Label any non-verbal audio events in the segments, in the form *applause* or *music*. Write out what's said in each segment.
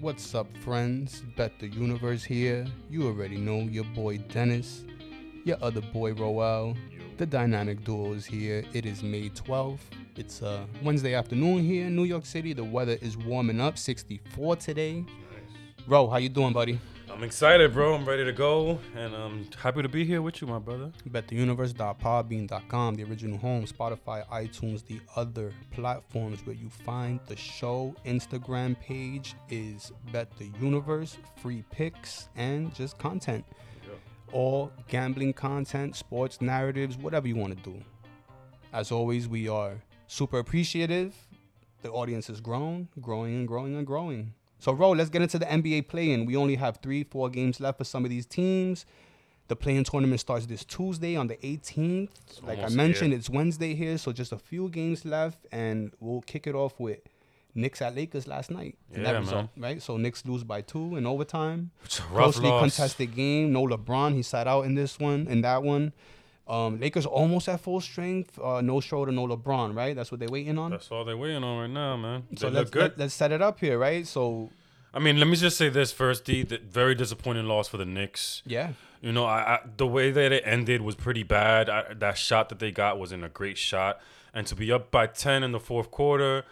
What's up, friends? Bet the Universe here. You already know your boy Dennis, your other boy Roel. The dynamic duo is here. It is May 12th. It's uh, Wednesday afternoon here in New York City. The weather is warming up, 64 today. Ro, how you doing, buddy? I'm excited, bro. I'm ready to go, and I'm happy to be here with you, my brother. BetTheUniverse.podbean.com, the original home, Spotify, iTunes, the other platforms where you find the show. Instagram page is Bet the Universe, free picks, and just content. All gambling content, sports narratives, whatever you want to do. As always, we are super appreciative. The audience has grown, growing and growing and growing. So, Ro, let's get into the NBA play-in. We only have three, four games left for some of these teams. The play-in tournament starts this Tuesday on the 18th. like I mentioned, here. it's Wednesday here, so just a few games left, and we'll kick it off with Knicks at Lakers last night. in that Yeah, result, man. right? So Knicks lose by two in overtime. It's a rough Closely loss. contested game. No LeBron. He sat out in this one, in that one. Um, Lakers almost at full strength. Uh, no Schroeder, no LeBron, right? That's what they're waiting on. That's all they're waiting on right now, man. They so look let's good. let, us set it up here, right? So I mean, let me just say this first, D. The very disappointing loss for the Knicks. yeah, You know, I, I the way that it ended was pretty bad. I, that shot that they got wasn't a great shot, and to be up by ten in the fourth quarter,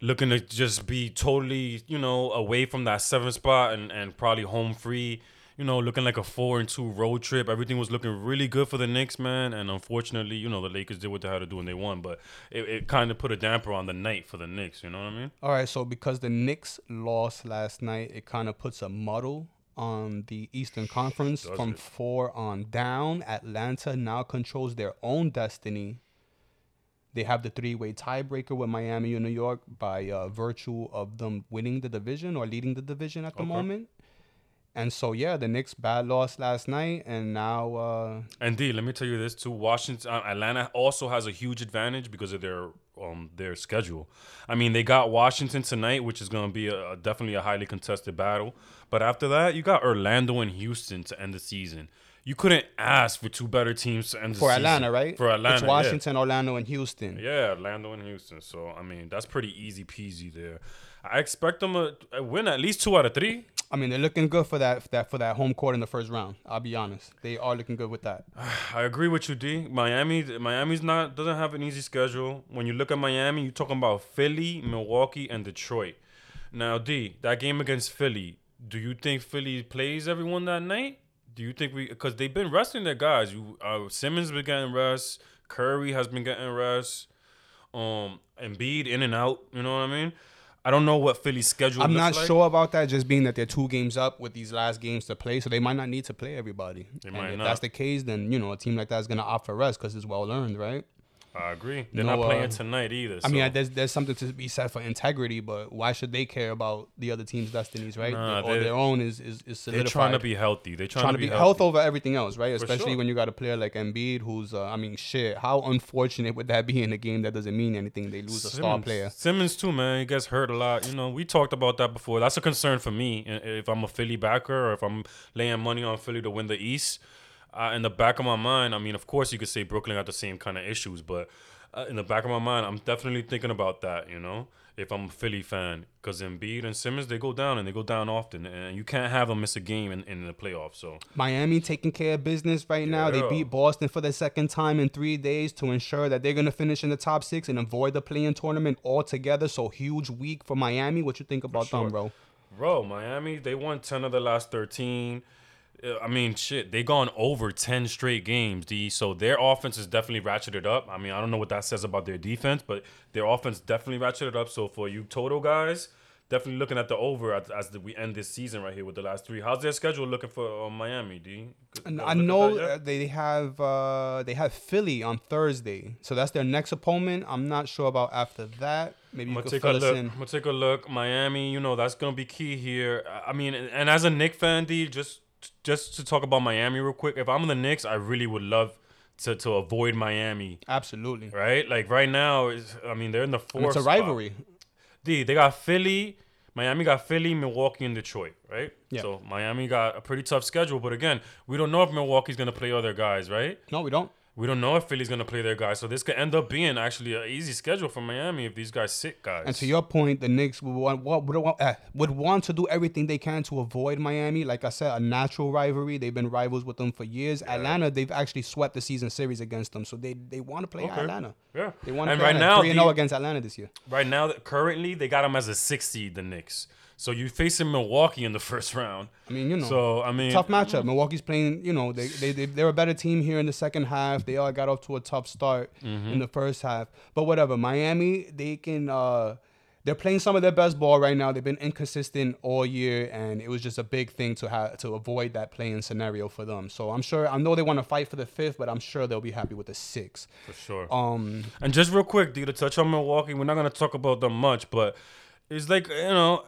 looking to just be totally, you know, away from that seventh spot and and probably home free. You know, looking like a four and two road trip. Everything was looking really good for the Knicks, man. And unfortunately, you know, the Lakers did what they had to do and they won. But it, it kind of put a damper on the night for the Knicks. You know what I mean? All right, so because the Knicks lost last night, it kind of puts a muddle on the Eastern Conference Does from it? four on down. Atlanta now controls their own destiny. They have the three-way tiebreaker with Miami and New York by uh, virtue of them winning the division or leading the division at the Okay. moment. And so yeah, the Knicks bad loss last night, and now uh, And D, let me tell you this too. Washington, uh, Atlanta also has a huge advantage because of their um their schedule. I mean, they got Washington tonight, which is going to be a, a- definitely a highly contested battle. But after that, you got Orlando and Houston to end the season. You couldn't ask for two better teams to end the for season. Atlanta, right? For Atlanta, it's yeah. Washington, Orlando, and Houston. Yeah, Orlando and Houston. So I mean, that's pretty easy peasy there. I expect them to uh, win at least two out of three. I mean, they're looking good for that, that for that home court in the first round. I'll be honest, they are looking good with that. *sighs* I agree with you, D. Miami, Miami's not doesn't have an easy schedule. When you look at Miami, you're talking about Philly, Milwaukee, and Detroit. Now, D, that game against Philly, do you think Philly plays everyone that night? Do you think we? Because they've been resting their guys. You, uh, Simmons been getting rest. Curry has been getting rest. Um, Embiid in and out. You know what I mean? I don't know what Philly's schedule. I'm not like. sure about that, just being that they're two games up with these last games to play, so they might not need to play everybody. They and might if not. that's the case, then you know a team like that is gonna opt for rest because it's well earned, right? I agree. They're No, not playing uh, tonight either. I mean, there's there's something to be said for integrity, but why should they care about the other team's destinies, right? Nah, or their own is is, is they're trying to be healthy. They're trying, trying to be health over everything else, right? For Especially sure. when you got a player like Embiid, who's uh, I mean, shit. How unfortunate would that be in a game that doesn't mean anything? They lose a star player. Simmons too, man. He gets hurt a lot. You know, we talked about that before. That's a concern for me. If I'm a Philly backer or if I'm laying money on Philly to win the East, uh, in the back of my mind, I mean, of course, you could say Brooklyn got the same kind of issues, but uh, in the back of my mind, I'm definitely thinking about that. You know, if I'm a Philly fan, because Embiid and Simmons they go down and they go down often, and you can't have them miss a game in, in the playoffs. So Miami taking care of business right now. They beat Boston for the second time in three days to ensure that they're gonna finish in the top six and avoid the play-in tournament altogether. So huge week for Miami. What you think about sure. them, bro? Bro, Miami, they won 10 of the last 13. Uh, I mean, shit, they gone over 10 straight games, D. So their offense is definitely ratcheted up. I mean, I don't know what that says about their defense, but their offense definitely ratcheted up. So for you total guys, definitely looking at the over as, as the, we end this season right here with the last three. How's their schedule looking for uh, Miami, D? And I know uh, they have uh, they have Philly on Thursday, so that's their next opponent. I'm not sure about after that. Maybe I'm you gonna could take a look. in. I'm gonna take a look. Miami, you know that's gonna be key here. I- I mean, and and as a Knick fan, D, just just to talk about Miami real quick. If I'm the Knicks, I really would love to to avoid Miami, Absolutely, right? Like right now, is I mean they're in the and fourth. it's a spot. rivalry. D, they got Philly. Miami got Philly, Milwaukee, and Detroit, right? Yeah. So Miami got a pretty tough schedule, but again, we don't know if Milwaukee's gonna play other guys, right? No, we don't. We don't know if Philly's gonna play their guys, so this could end up being actually an easy schedule for Miami if these guys sit guys. And to your point, the Knicks would want, would, want, uh, would want to do everything they can to avoid Miami. Like I said, a natural rivalry. They've been rivals with them for years. Atlanta, they've actually swept the season series against them, so they they want to play Okay. Atlanta. yeah, They want to and play right now, three and against Atlanta this year. right now, currently they got them as a six seed, the Knicks. So you facing Milwaukee in the *laughs* first round. I mean, you know. So I mean, Tough matchup. Milwaukee's playing, you know, they, they, they, they're a better team here in the second half. They all got off to a tough start Mm-hmm. in the first half. But whatever. Miami, they can, uh, they're playing some of their best ball right now. They've been inconsistent all year, and it was just a big thing to have to avoid that play-in scenario for them. So I'm sure, I know they want to fight for the fifth, but I'm sure they'll be happy with the six. for sure. Um, And just real quick, D, to touch on Milwaukee, we're not gonna talk about them much, but it's like you know,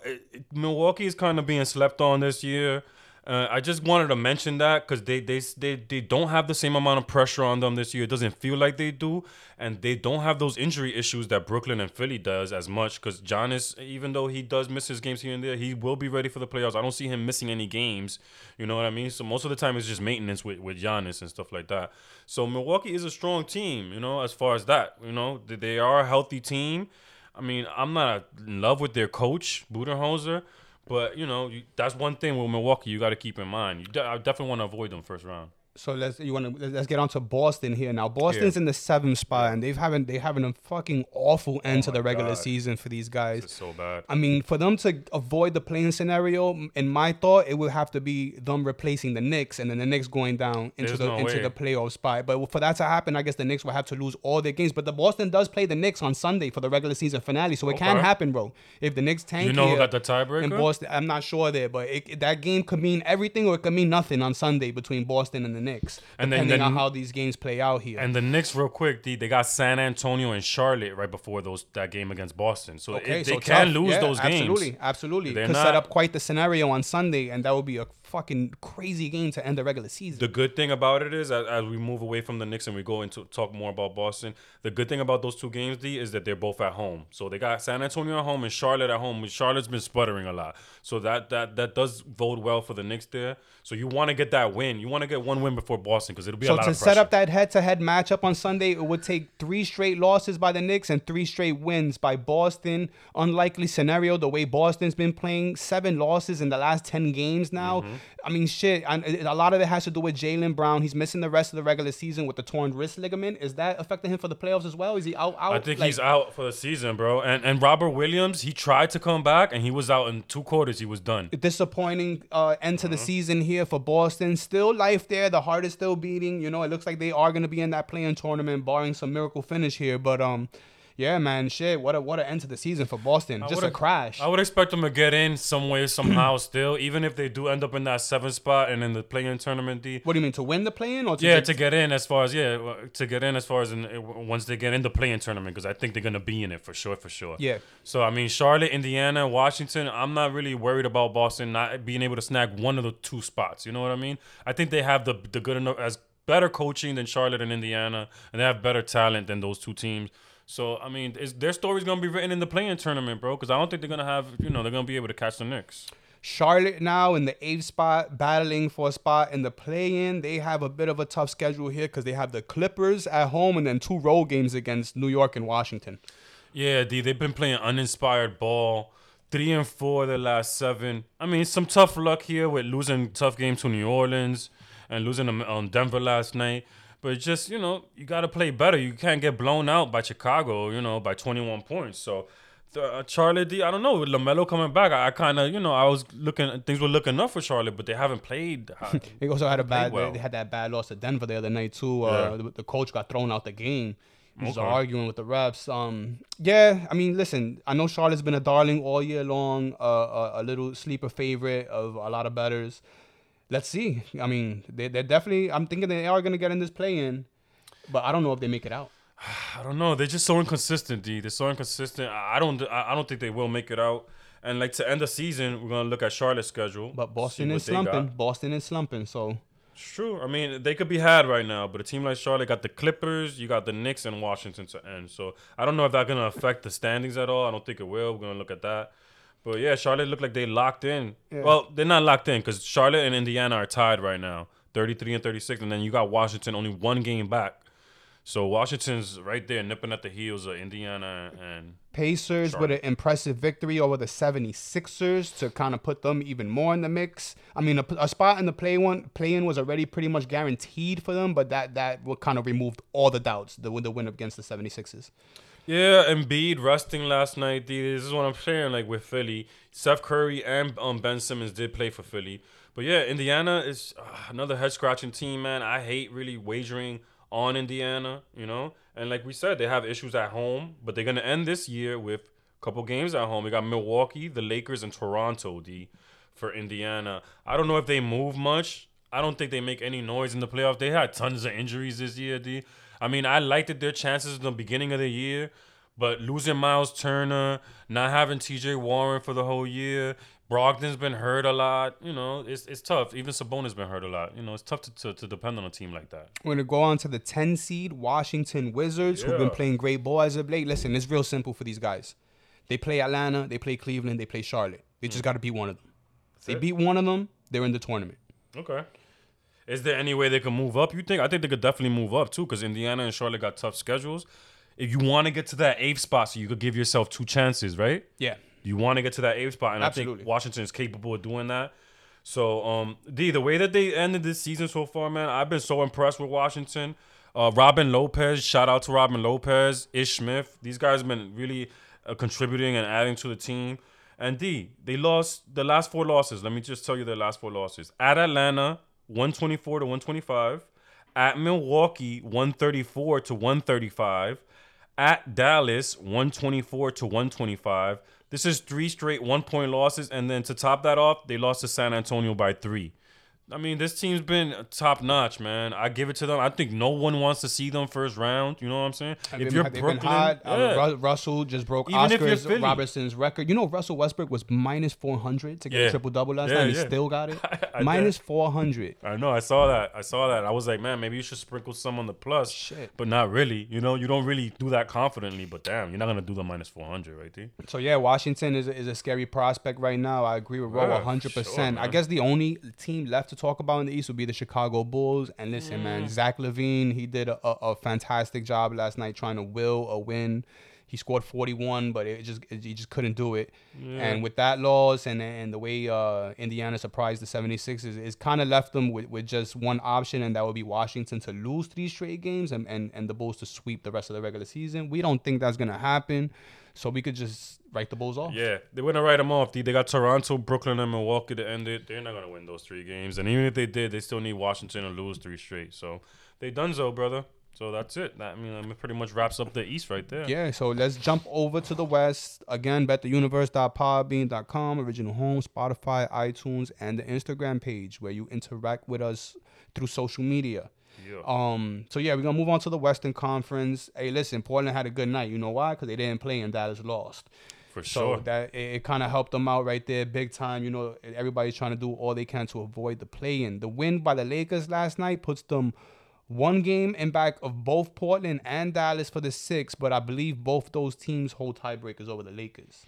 Milwaukee is kind of being slept on this year. Uh, I just wanted to mention that because they, they they they don't have the same amount of pressure on them this year. It doesn't feel like they do, and they don't have those injury issues that Brooklyn and Philly does as much. Because Giannis, even though he does miss his games here and there, he will be ready for the playoffs. I don't see him missing any games. You know what I mean? So most of the time it's just maintenance with with Giannis and stuff like that. So Milwaukee is a strong team. You know, as far as that, you know, they are a healthy team. I mean, I'm not in love with their coach, Budenholzer, but you know, you, that's one thing with Milwaukee you got to keep in mind. You de- I definitely want to avoid them first round. So let's you want to let's get on to Boston here now. Boston's in the seventh spot, and they've having they having a fucking awful end oh to Oh my the regular God. season for these guys. It's so bad. I mean, for them to avoid the play-in scenario, in my thought, it would have to be them replacing the Knicks, and then the Knicks going down into There's the no into way. the playoff spot. But for that to happen, I guess the Knicks will have to lose all their games. But the Boston does play the Knicks on Sunday for the regular season finale, so it can Okay. happen, bro. If the Knicks tank, You know who got the tiebreaker in? Boston, I'm not sure there, but it, that game could mean everything or it could mean nothing on Sunday between Boston and the Knicks, And then- depending on how these games play out here. And the Knicks, real quick, D, they got San Antonio and Charlotte right before those that game against Boston. So Okay, it, they so can tough. lose Yeah, those games. Absolutely, absolutely. Could not- set up quite the scenario on Sunday, and that would be a fucking crazy game to end the regular season. The good thing about it is, as, as we move away from the Knicks and we go into talk more about Boston, the good thing about those two games, D, is that they're both at home. So they got San Antonio at home and Charlotte at home. Charlotte's been sputtering a lot, so that that that does bode well for the Knicks there. So you want to get that win. You want to get one win before Boston because it'll be a so lot to set up that head-to-head matchup on Sunday, it would take three straight losses by the Knicks and three straight wins by Boston. Unlikely scenario, the way Boston's been playing, seven losses in the last ten games now. Mm-hmm. I mean, shit. And a lot of it has to do with Jaylen Brown. He's missing the rest of the regular season with the torn wrist ligament. Is that affecting him for the playoffs as well? Is he out? out? I think Like, he's out for the season, bro. And and Robert Williams, he tried to come back and he was out in two quarters. He was done. disappointing uh, end to the Mm-hmm. season here for Boston. Still life there. The heart is still beating. You know, it looks like they are going to be in that play-in tournament, barring some miracle finish here. But um, yeah, man, shit. What a what a end to the season for Boston. Just a crash. I would expect them to get in some way, somehow, still, even if they do end up in that seventh spot and in the play-in tournament. D. what do you mean to win the play-in or to Yeah, get- to get in as far as yeah, to get in as far as in, uh, once they get in the play-in tournament because I think they're gonna be in it for sure, for sure. yeah. So I mean, Charlotte, Indiana, Washington. I'm not really worried about Boston not being able to snag one of the two spots. You know what I mean? I think they have the the good enough as better coaching than Charlotte and Indiana, and they have better talent than those two teams. So I mean, is their story's gonna be written in the play-in tournament, bro? Because I don't think they're gonna have you know they're gonna be able to catch the Knicks. Charlotte now in the eighth spot, battling for a spot in the play-in. They have a bit of a tough schedule here because they have the Clippers at home and then two road games against New York and Washington. Yeah, D, they've been playing uninspired ball. Three and four the last seven. I mean, some tough luck here with losing tough games to New Orleans and losing them on um, Denver last night. But just you know, you got to play better. You can't get blown out by Chicago. You know, by 21 points. So. The, uh, Charlotte, D, I don't know. With Lamelo coming back, I, I kind of, you know, I was looking, things were looking up for Charlotte, but they haven't played. *laughs* uh, They also had a bad. well. They had that bad loss to Denver the other night too. Uh, Yeah. the, the coach got thrown out the game. He was Okay. arguing with the refs. Um, yeah, I mean, listen, I know Charlotte's been a darling all year long. Uh, a, a little sleeper favorite of a lot of betters. Let's see. I mean, they, they're definitely. I'm thinking they are gonna get in this play in, but I don't know if they make it out. *sighs* I don't know. They're just so inconsistent, D. They're so inconsistent. I don't. I don't think they will make it out. And like to end the season, we're gonna look at Charlotte's schedule. But Boston is what they got. slumping. Boston is slumping. So It's true. I mean, they could be had right now, but a team like Charlotte got the Clippers, you got the Knicks and Washington to end. So I don't know if that's gonna affect the standings at all. I don't think it will. We're gonna look at that. But yeah, Charlotte looked like they locked in. Yeah. Well, they're not locked in because Charlotte and Indiana are tied right now, thirty-three and thirty-six, and then you got Washington only one game back. So Washington's right there, nipping at the heels of Indiana and Pacers Sure. with an impressive victory over the 76ers to kind of put them even more in the mix. I mean, a, a spot in the play one play-in was already pretty much guaranteed for them, but that that kind of removed all the doubts. The the win against the 76ers. Yeah, Embiid resting last night. This is what I'm saying. Like with Philly, Seth Curry and um, Ben Simmons did play for Philly. But yeah, Indiana is uh, another head scratching team, man. I hate really wagering on Indiana, you know. And like we said, they have issues at home, but they're gonna end this year with a couple games at home. We got Milwaukee, the Lakers, and Toronto. D for Indiana. I don't know if they move much. I don't think they make any noise in the playoff. They had tons of injuries this year, D. I mean, I liked it, their chances in the beginning of the year, but losing Myles Turner, not having TJ Warren for the whole year, Brogdon's been hurt a lot. You know, it's it's tough. Even Sabonis been hurt a lot. You know, it's tough to, to, to depend on a team like that. We're gonna go on to the 10 seed Washington Wizards, who've been playing great ball as of late. Listen, it's real simple for these guys. They play Atlanta, they play Cleveland, they play Charlotte. They just hmm. got to beat one of them. If they it. beat one of them, they're in the tournament. Okay. Is there any way they can move up? You think? I think they could definitely move up too, because Indiana and Charlotte got tough schedules. If you want to get to that eighth spot, so you could give yourself two chances, right? Yeah. You want to get to that eighth spot, and I think Washington is capable of doing that. So, um, D, the way that they ended this season so far, man, I've been so impressed with Washington. Uh, Robin Lopez, shout out to Robin Lopez, Ish Smith. These guys have been really uh, contributing and adding to the team. And D, they lost the last four losses. Let me just tell you their last four losses. At Atlanta, 124 to 125. At Milwaukee, 134 to 135. At Dallas, 124 to 125. This is three straight one point losses. And then to top that off, they lost to San Antonio by three. I mean, this team's been top notch, man. I give it to them. I think no one wants to see them first round. You know what I'm saying? Have if been- you're Brooklyn, hot. Uh, yeah. Ru- Russell just broke Even Oscar's Robertson's record. You know, Russell Westbrook was minus 400 to get Yeah. a triple double last Yeah, time. He still got it. *laughs* I 400. I know. I saw that. I saw that. I was like, man, maybe you should sprinkle some on the plus. Shit. But not really. You know, you don't really do that confidently. But damn, you're not gonna do the minus 400, right there. So yeah, Washington is a, is a scary prospect right now. I agree with Ro Yeah, 100%. I guess the only team left to talk about in the East would be the Chicago Bulls. And listen, Mm. man, Zach LaVine, he did a, a, a fantastic job last night trying to will a win. He scored 41, but it just it, he just couldn't do it. And with that loss and and the way uh, Indiana surprised the 76ers, it's kind of left them with, with just one option, and that would be Washington to lose three straight games and, and, and the Bulls to sweep the rest of the regular season. We don't think that's going to happen. So we could just write the Bulls off. Yeah, they wouldn't write them off. They got Toronto, Brooklyn, and Milwaukee to end it. They're not gonna win those three games. And even if they did, they still need Washington to lose three straight. So they done so, brother. So that's it. That, I mean, pretty much wraps up the East right there. Yeah, so let's jump over to the West. Again, bettheuniverse.podbean.com, original home, Spotify, iTunes, and the Instagram page where you interact with us through social media. Yeah. Um, so yeah, we're gonna move on to the Western Conference. Hey, listen, Portland had a good night. You know why? Because they didn't play and Dallas lost. For So sure. that it, it kind of helped them out right there, big time. You know, everybody's trying to do all they can to avoid the play-in. The win by the Lakers last night puts them one game in back of both Portland and Dallas for the six, but I believe both those teams hold tiebreakers over the Lakers.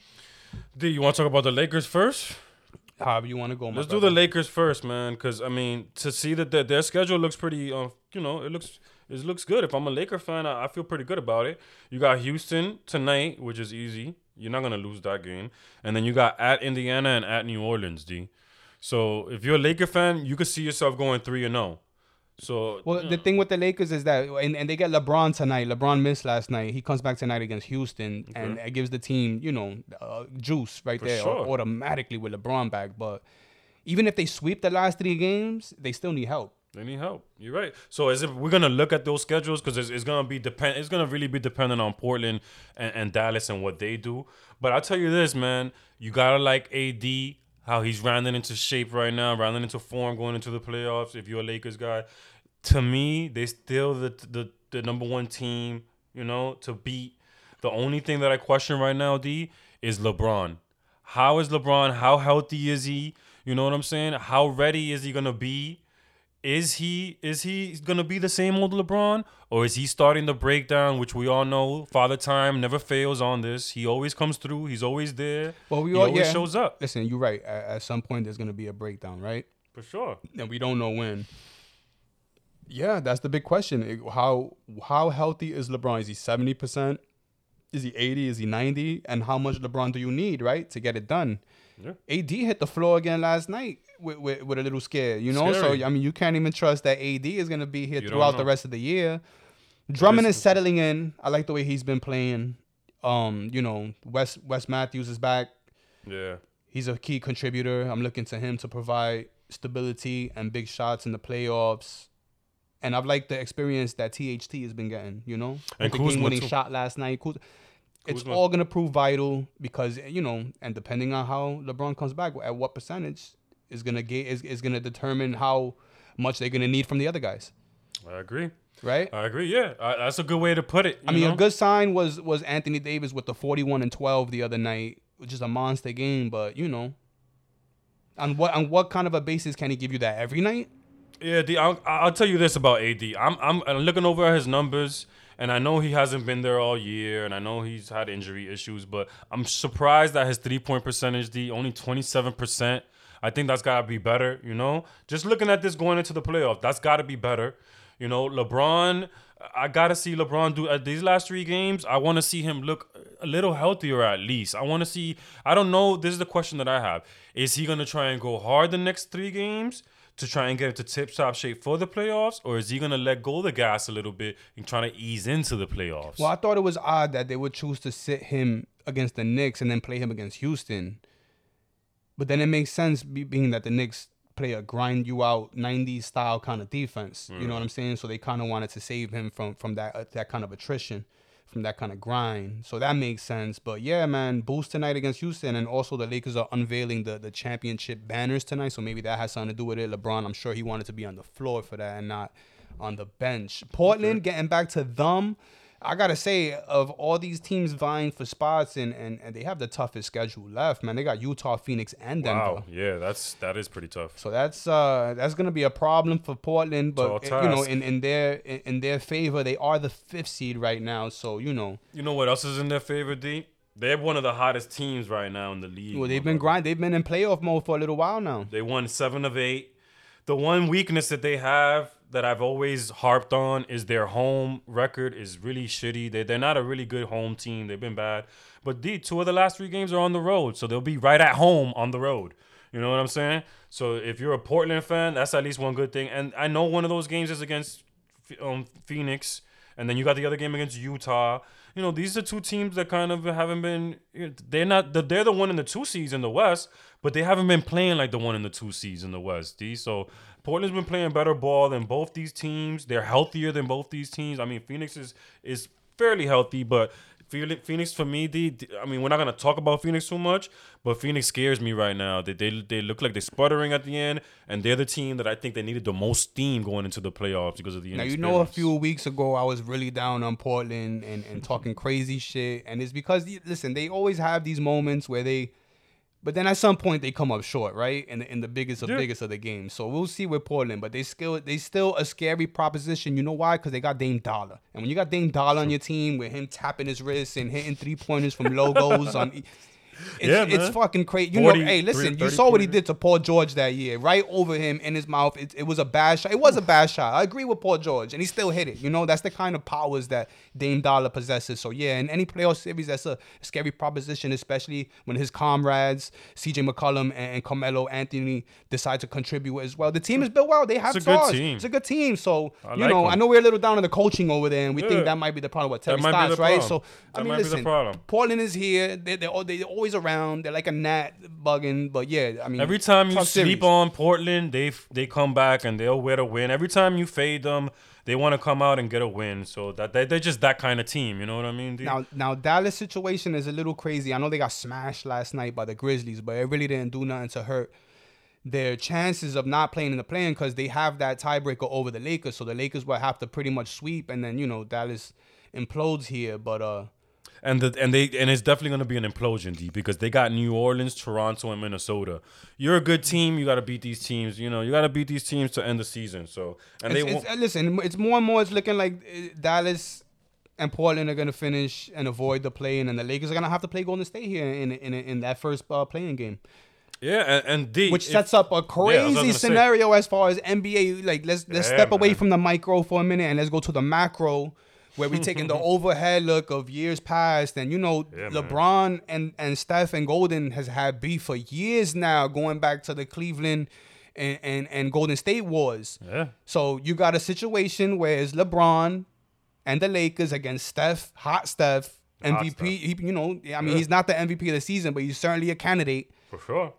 D, you want to talk about the Lakers first? However you want to go, Let's do the Lakers first, man. Because I mean, to see that their, their schedule looks pretty, uh, you know, it looks it looks good. If I'm a Laker fan, I, I feel pretty good about it. You got Houston tonight, which is easy. You're not gonna lose that game. And then you got at Indiana and at New Orleans, D. So if you're a Laker fan, you could see yourself going three and zero. So Well, the thing with the Lakers is that, and, and they get LeBron tonight. LeBron missed last night. He comes back tonight against Houston, and it gives the team, you know, uh, juice right there sure. automatically with LeBron back. But even if they sweep the last three games, they still need help. They need help. You're right. So is it we're gonna look at those schedules because it's, it's gonna be depend. It's gonna really be dependent on Portland and, and Dallas and what they do. But I'll tell you this, man. You gotta like AD how he's rounding into shape right now, rounding into form going into the playoffs. If you're a Lakers guy, to me, they still the the the number one team. You know to beat. The only thing that I question right now, D, is LeBron. How is LeBron? How healthy is he? You know what I'm saying? How ready is he gonna be? Is he is he gonna be the same old LeBron, or is he starting the breakdown? Which we all know, Father Time never fails on this. He always comes through. He's always there. Well, we he all always yeah. shows up Listen, you're right. At, at some point, there's gonna be a breakdown, right? for sure. And we don't know when. Yeah, that's the big question. It- How how healthy is LeBron? Is he seventy percent? Is he eighty? Is he ninety? And how much LeBron do you need, right, to get it done? Yeah. AD hit the floor again last night with, with, with a little scare, you know. Scary. So I mean, you can't even trust that AD is gonna be here You throughout the rest of the year. Drummond is- settling in. I like the way he's been playing. Um, you know, Wes Wes Matthews is back. Yeah. He's a key contributor. I'm looking to him to provide stability and big shots in the playoffs. And I've liked the experience that THT has been getting, you know? And Kuzma, game-winning too. shot last night. Kuz- It's Kuzma. all going to prove vital because, you know, and depending on how LeBron comes back, at what percentage is going to get is, is going to determine how much they're going to need from the other guys, I agree. right? I agree. Yeah, I, that's a good way to put it. I mean, know? a good sign was was Anthony Davis with the 41 and 12 the other night, which is a monster game, but you know, on what on what kind of a basis can he give you that every night? Yeah, D, I'll, I'll tell you this about AD. I'm, I'm I'm looking over his numbers, and I know he hasn't been there all year, and I know he's had injury issues, but I'm surprised that his three point percentage, D, only 27 percent. I think that's gotta be better. You know, just looking at this going into the playoff, that's gotta be better. You know, LeBron. I gotta see LeBron do at these last three games. I want to see him look a little healthier at least. I want to see. I don't know. This is the question that I have: Is he gonna try and go hard the next three games? To try and get into tip top shape for the playoffs, or is he gonna let go of the gas a little bit and trying to ease into the playoffs? Well, I thought it was odd that they would choose to sit him against the Knicks and then play him against Houston. But then it makes sense being that the Knicks play a grind you out 90s style kind of defense. You know what I'm saying? So they kind of wanted to save him from from that uh, that kind of attrition, from that kind of grind. So that makes sense. But yeah, man, boost tonight against Houston, and also the Lakers are unveiling the the championship banners tonight. So maybe that has something to do with it. LeBron, I'm sure he wanted to be on the floor for that and not on the bench. Portland getting back to them. I gotta say, of all these teams vying for spots, and, and, and they have the toughest schedule left, man. They got Utah, Phoenix, and Denver. wow, yeah, that's that is pretty tough. So that's uh that's gonna be a problem for Portland, but Tall you know in, in their in, in their favor, they are the fifth seed right now. So you know, You know what else is in their favor, D? They're one of the hottest teams right now in the league. well they've been grind, they've been in playoff mode for a little while now. They won seven of eight. The one weakness that they have that I've always harped on is their home record is really shitty. They they're not a really good home team. They've been bad. But D, two of the last three games are on the road, so they'll be right at home on the road. You know what I'm saying? So if you're a Portland fan, that's at least one good thing. And I know one of those games is against um, Phoenix, and then you got the other game against Utah. You know, these are two teams that kind of haven't been. They're not. They're the one in the two seeds in the West, but they haven't been playing like the one in the two seeds in the West. D. So Portland's been playing better ball than both these teams. They're healthier than both these teams. I mean, Phoenix is is fairly healthy, but Phoenix for me. D- I mean, we're not gonna talk about Phoenix too much, but Phoenix scares me right now. They they, they look like they're sputtering at the end, and they're the team that I think they needed the most steam going into the playoffs because of the Now you know a few weeks ago I was really down on Portland and, and talking *laughs* crazy shit, and it's because listen they always have these moments where they, but then at some point they come up short, right? In the, in the biggest of Yeah. biggest of the games. So we'll see with Portland, but they still they still a scary proposition. You know why? Because they got Dame Dollar, and when you got Dame Dollar on your team with him tapping his wrist and hitting three pointers from logos on. *laughs* It's, Yeah, it's fucking crazy. You 40, know, hey, listen, you saw what he did to Paul George that year, right over him in his mouth. It, it was a bad shot. It was a bad shot. I agree with Paul George, and he still hit it. You know, that's the kind of powers that Dame Dollar possesses. So yeah, in any playoff series, that's a scary proposition, especially when his comrades C.J. McCollum and, and Carmelo Anthony decide to contribute as well. The team is built well. They have It's stars. It's a good team. So I you like know, them. I know we're a little down on the coaching over there, and we Yeah. think that might be the problem with Terry Stotts, right? So I That mean, might be the listen, problem. Portland is here. They're, they're, they're always around. They're like a gnat bugging. But yeah, I mean, Every time you sleep series. on Portland, they they come back and they'll win a win. Every time you fade them, they want to come out and get a win. So that they, they're just that kind of team. You know what I mean? D? Now, now Dallas situation is a little crazy. I know they got smashed last night by the Grizzlies, but it really didn't do nothing to hurt their chances of not playing in the play because they have that tiebreaker over the Lakers. So the Lakers will have to pretty much sweep, and then you know Dallas implodes here. But uh, and the, and they and it's definitely gonna be an implosion, D, because they got New Orleans, Toronto, and Minnesota. You're a good team. You got to beat these teams. You know, you got to beat these teams to end the season. So and they it's, won't. it's, uh, listen, it's more and more. It's looking like uh, Dallas and Portland are gonna finish and avoid the play-in, and the Lakers are gonna have to play Golden State here in in in that first uh, play-in game. Yeah, and, and D, which if- sets up a what I was crazy say. scenario as far as NBA. Like let's let's Yeah, step away from the micro for a minute and let's go to the macro, where we taking the *laughs* overhead look of years past. And you know, Yeah, man. LeBron and and Steph and Golden has had beef for years now, going back to the Cleveland and and, and Golden State wars. yeah, So you got a situation where it's LeBron and the Lakers against Steph, hot Steph, MVP. He, you know, I mean, Yeah. he's not the MVP of the season, but he's certainly a candidate for sure.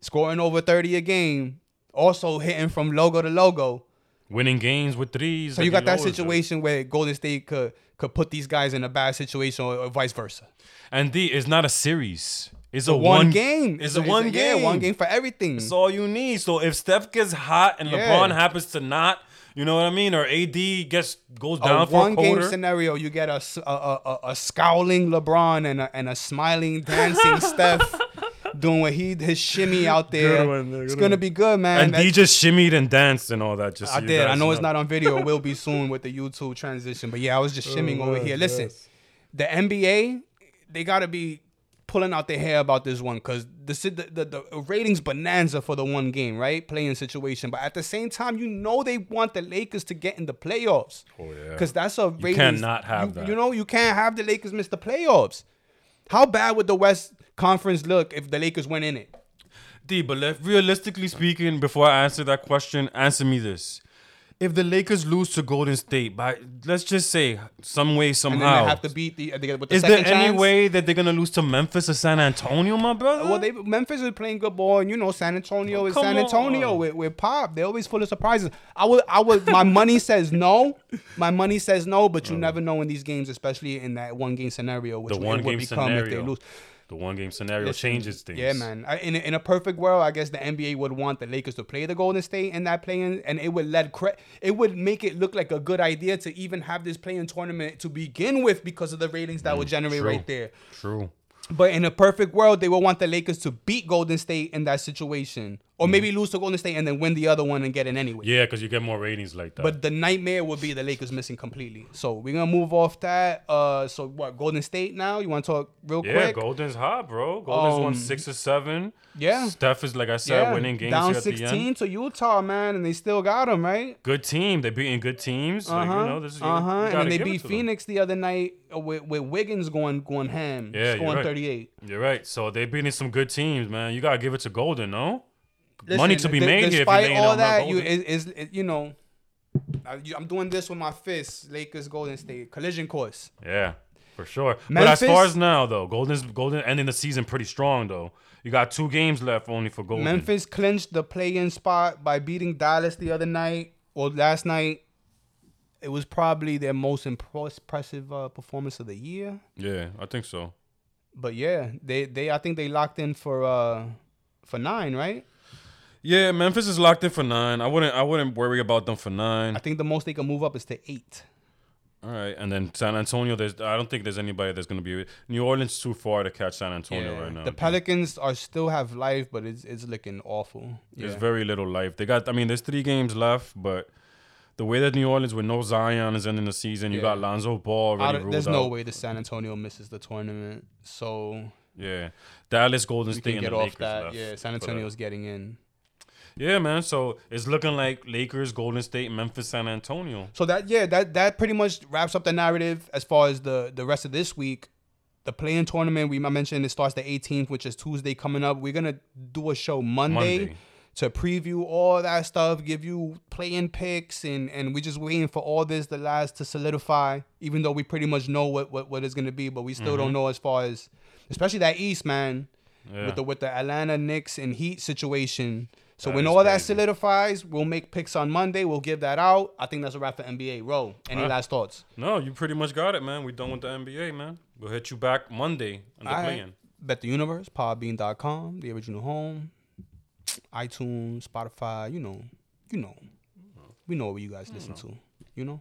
scoring over 30 a game, also hitting from logo to logo. Winning games with threes. So you got that situation where Golden State could could put these guys in a bad situation or, or vice versa. And D is not a series. It's a One, one, game. It's a one game. Yeah, one game for everything. That's all you need. So if Steph gets hot and Yeah. LeBron happens to not, you know what I mean, or AD gets goes a down for a one game scenario, you get a a a scowling LeBron and a, and a smiling, dancing *laughs* Steph doing what he his shimmy *laughs* out there. Good one, it's good gonna one. be good, man. and That- he just shimmied and danced and all that. Just so I you did. I guys know it's not on video. It will be *laughs* soon with the YouTube transition. But yeah, I was just oh shimming over here. Listen, the NBA, they gotta be pulling out their hair about this one because the, si- the the the ratings bonanza for the one game, right? Playing situation. But at the same time, you know they want the Lakers to get in the playoffs. Oh, yeah. Because that's a ratings. You cannot have you, that. You know, you can't have the Lakers miss the playoffs. How bad would the West Conference look if the Lakers went in it? D, but let, realistically speaking, before I answer that question, answer me this: If the Lakers lose to Golden State by, let's just say, some way And then somehow, they have to beat the. Uh, they, with the is there second any chance? way that they're gonna lose to Memphis or San Antonio, my brother? Well, they Memphis is playing good ball, and you know San Antonio is Come San Antonio on. with, with pop. They're always full of surprises. I would, I would. My money *laughs* says no. My money says no, but you never know in these games, especially in that one game scenario, which the one would game become if they lose. The one game scenario Listen, changes things. Yeah, man. I, in a, in a perfect world, I guess the NBA would want the Lakers to play the Golden State in that play-in, and it would let cre- it would make it look like a good idea to even have this play-in tournament to begin with because of the ratings that would generate Mm, true. right there. True. But in a perfect world, they would want the Lakers to beat Golden State in that situation, or maybe lose to Golden State and then win the other one and get in anyway. Yeah, because you get more ratings like that. But the nightmare would be the Lakers missing completely. So we're gonna move off that. Uh, so what? Golden State now? You want to talk real yeah, quick? Yeah, Golden's hot, bro. Golden's won Um, six or seven. yeah. Steph is like I said, winning games down here at the end. 16 to Utah, man, and they still got them right. Good team. They beating good teams. Uh huh. you know, this is uh huh. you And they beat to them. Phoenix the other night uh, with, with Wiggins going going ham, Yeah, you're right. 38. You're right. So they beating some good teams, man. You gotta give it to Golden, no? Listen, Money to be d- made here if you're Despite all that, you is, is you know, I'm doing this with my fists. Lakers, Golden State, collision course. Yeah, for sure. but as far as now, though, Golden's Golden ending the season pretty strong, though. You got two games left only for Golden. Memphis clinched the play-in spot by beating Dallas the other night or last night. It was probably their most impressive uh, performance of the year. Yeah, I think so. But yeah, they they I think they locked in for uh for nine, right? Yeah, Memphis is locked in for nine. I wouldn't. I wouldn't worry about them for nine. I think the most they can move up is to eight. All right, and then San Antonio. There's. I don't think there's anybody that's gonna be. New Orleans too far to catch San Antonio right now. The Pelicans are still have life, but it's it's looking awful. There's Yeah. very little life. They got. I mean, there's three games left, but the way that New Orleans with no Zion is ending the season, you got Lonzo Ball Out already of- there's no way the San Antonio misses the tournament, so Yeah, Dallas, Golden State, can and get the off Lakers that. left Yeah, San. Antonio's getting in. Yeah, man. So it's looking like Lakers, Golden State, Memphis, San Antonio. So that yeah, that that pretty much wraps up the narrative as far as the the rest of this week. The play-in tournament we mentioned it starts the 18th, which is Tuesday coming up. We're gonna do a show Monday, Monday. to preview all that stuff, give you play-in picks, and and we're just waiting for all this the last to solidify. Even though we pretty much know what what, what it's gonna be, but we still don't mm-hmm. know as far as especially that East man Yeah. with the with the Atlanta Knicks and Heat situation. So That when all that solidifies, we'll make picks on Monday. We'll give that out. I think that's a wrap for NBA. Roll. Any Huh? last thoughts? no, you pretty much got it, man. We done with the NBA, man. We'll hit you back Monday on the All right. Bet the Universe, Podbean.com, the original home, iTunes, Spotify. You know, you know, we know what you guys listen to. You know,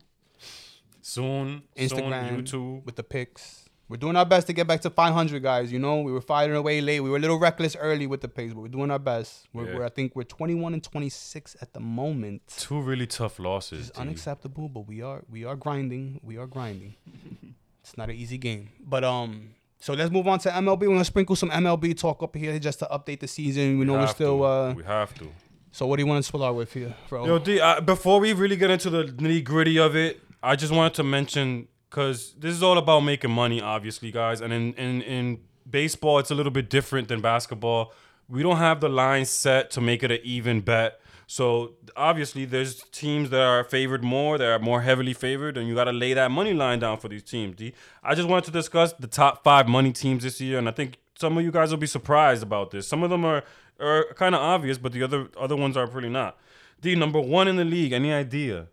Soon, Instagram, soon, YouTube. with the picks. We're doing our best to get back to 500, guys. You know, we were fighting away late. We were a little reckless early with the pace, but we're doing our best. We're, Yeah. we're I think we're 21 and 26 at the moment. Two really tough losses. It's unacceptable, but we are we are grinding. We are grinding. *laughs* it's not an easy game, but um, So let's move on to MLB. We're gonna sprinkle some MLB talk up here just to update the season. We know we're still. to. Uh, we have to. so what do you want to start with here, bro? Yo, D, uh, before we really get into the nitty gritty of it, I just wanted to mention because this is all about making money, obviously, guys. And in, in in baseball, it's a little bit different than basketball. We don't have the line set to make it an even bet. So obviously, there's teams that are favored more, that are more heavily favored, and you got to lay that money line down for these teams. D. I just wanted to discuss the top five money teams this year, and I think some of you guys will be surprised about this. Some of them are are kind of obvious, but the other other ones are pretty not. D number one in the league. Any idea?